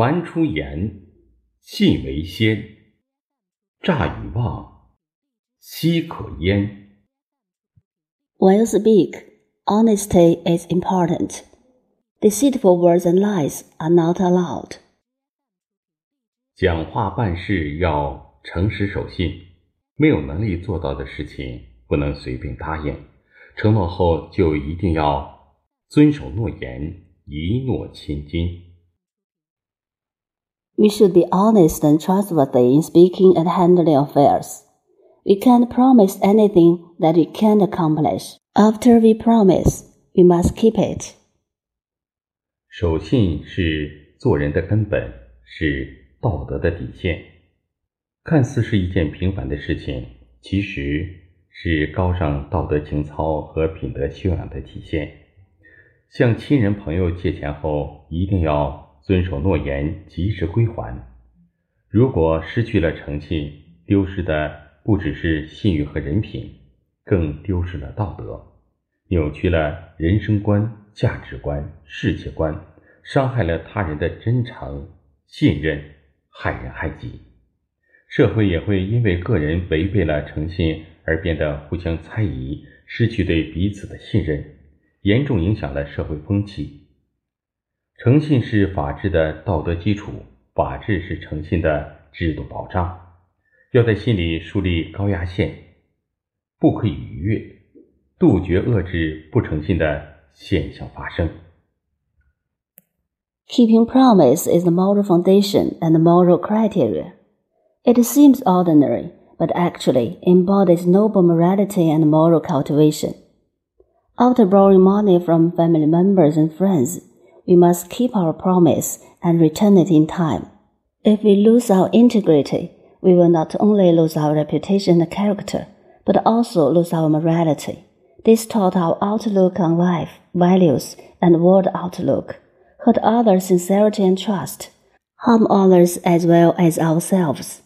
凡出言，信为先。诈与妄，奚可焉？When you speak, honesty is important. Deceitful words and lies are not allowed. 讲话办事要诚实守信，没有能力做到的事情不能随便答应，承诺后就一定要遵守诺言，一诺千金。We should be honest and trustworthy in speaking and handling affairs. We can't promise anything that we can't accomplish. After we promise, we must keep it. 守信是做人的根本，是道德的底线。看似是一件平凡的事情，其实是高尚道德情操和品德修养的体现。向亲人朋友借钱后，一定要。 遵守诺言，及时归还。如果失去了诚信，丢失的不只是信誉和人品，更丢失了道德，扭曲了人生观、价值观、世界观，伤害了他人的真诚信任，害人害己。社会也会因为个人违背了诚信而变得互相猜疑，失去对彼此的信任，严重影响了社会风气。诚信是法治的道德基础，法治是诚信的制度保障。要在心里树立高压线，不可以逾越，杜绝遏制不诚信的现象发生。Keeping promise is the moral foundation and the moral criteria. It seems ordinary, but actually embodies noble morality and moral cultivation. After borrowing money from family members and friends, we must keep our promise and return it in time. If we lose our integrity, we will not only lose our reputation and character, but also lose our morality. This taught our outlook on life, values, and world outlook, hurt others' sincerity and trust, harm others as well as ourselves.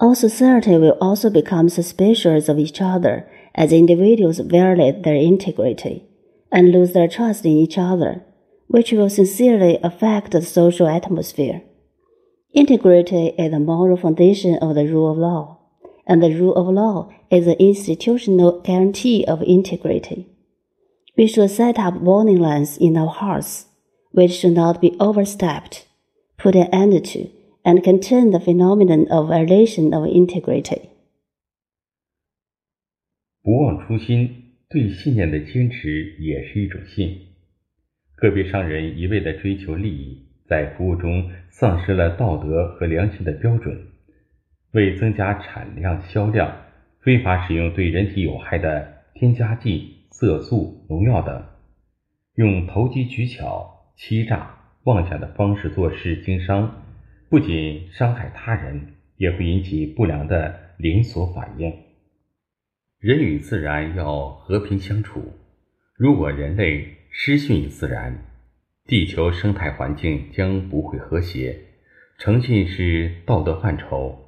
Our society will also become suspicious of each other as individuals violate their integrity and lose their trust in each other which will sincerely affect the social atmosphere. Integrity is the moral foundation of the rule of law, and the rule of law is the institutional guarantee of integrity. We should set up warning lines in our hearts, which should not be overstepped, put an end to, and contain the phenomenon of violation of integrity. 不忘初心，对信念的坚持也是一种信。 个别商人一味地追求利益，在服务中丧失了道德和良心的标准，为增加产量、销量，非法使用对人体有害的添加剂、色素、农药等，用投机取巧、欺诈、妄想的方式做事经商，不仅伤害他人，也会引起不良的连锁反应。人与自然要和平相处，如果人类，失信于自然，地球生态环境将不会和谐。诚信是道德范畴，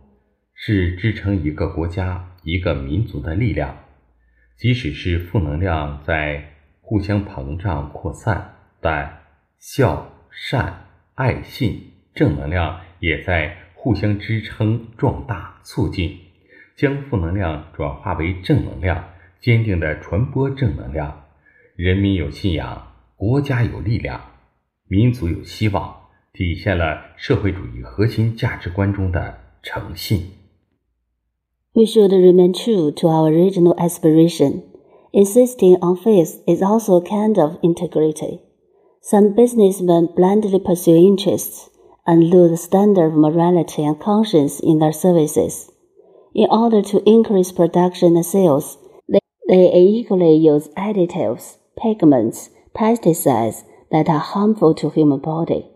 是支撑一个国家、一个民族的力量。即使是负能量在互相膨胀扩散，但孝、善、爱、信正能量也在互相支撑壮大促进，将负能量转化为正能量，坚定地传播正能量。人民有信仰，国家有力量，民族有希望，体现了社会主义核心价值观中的诚信。We should remain true to our original aspiration. Insisting on faith is also a kind of integrity. Some businessmen blindly pursue interests and lose the standard of morality and conscience in their services. In order to increase production and sales, they, they equally use additives pigments, pesticides that are harmful to human body.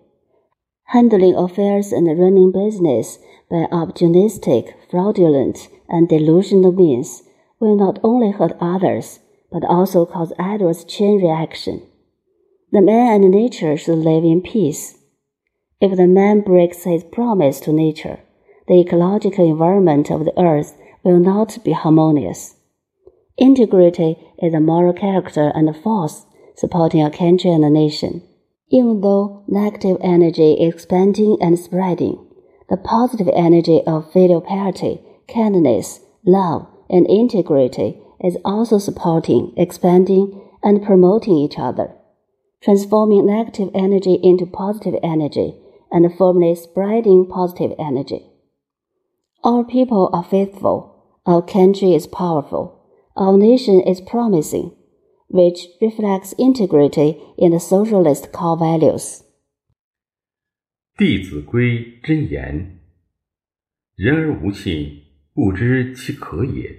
Handling affairs and running business by opportunistic, fraudulent, and delusional means will not only hurt others, but also cause adverse chain reaction. The man and nature should live in peace. If the man breaks his promise to nature, the ecological environment of the earth will not be harmonious. Integrity is a moral character and a force supporting a country and a nation. Even though negative energy is expanding and spreading, the positive energy of filial piety, kindness, love, and integrity is also supporting, expanding, and promoting each other, transforming negative energy into positive energy and firmly spreading positive energy. Our people are faithful, our country is powerful, our nation is promising, which reflects integrity in the socialist core values. 弟子规真言：人而无信，不知其可也；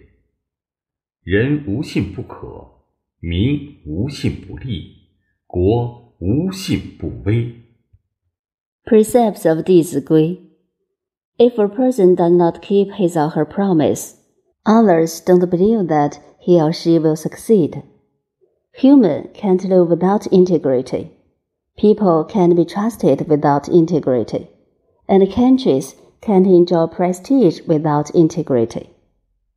人无信不可，民无信不立，国无信不危。Precepts of 弟子规 If a person does not keep his or her promise, others don't believe that he or she will succeed. Human can't live without integrity. People can't be trusted without integrity. And countries can't enjoy prestige without integrity.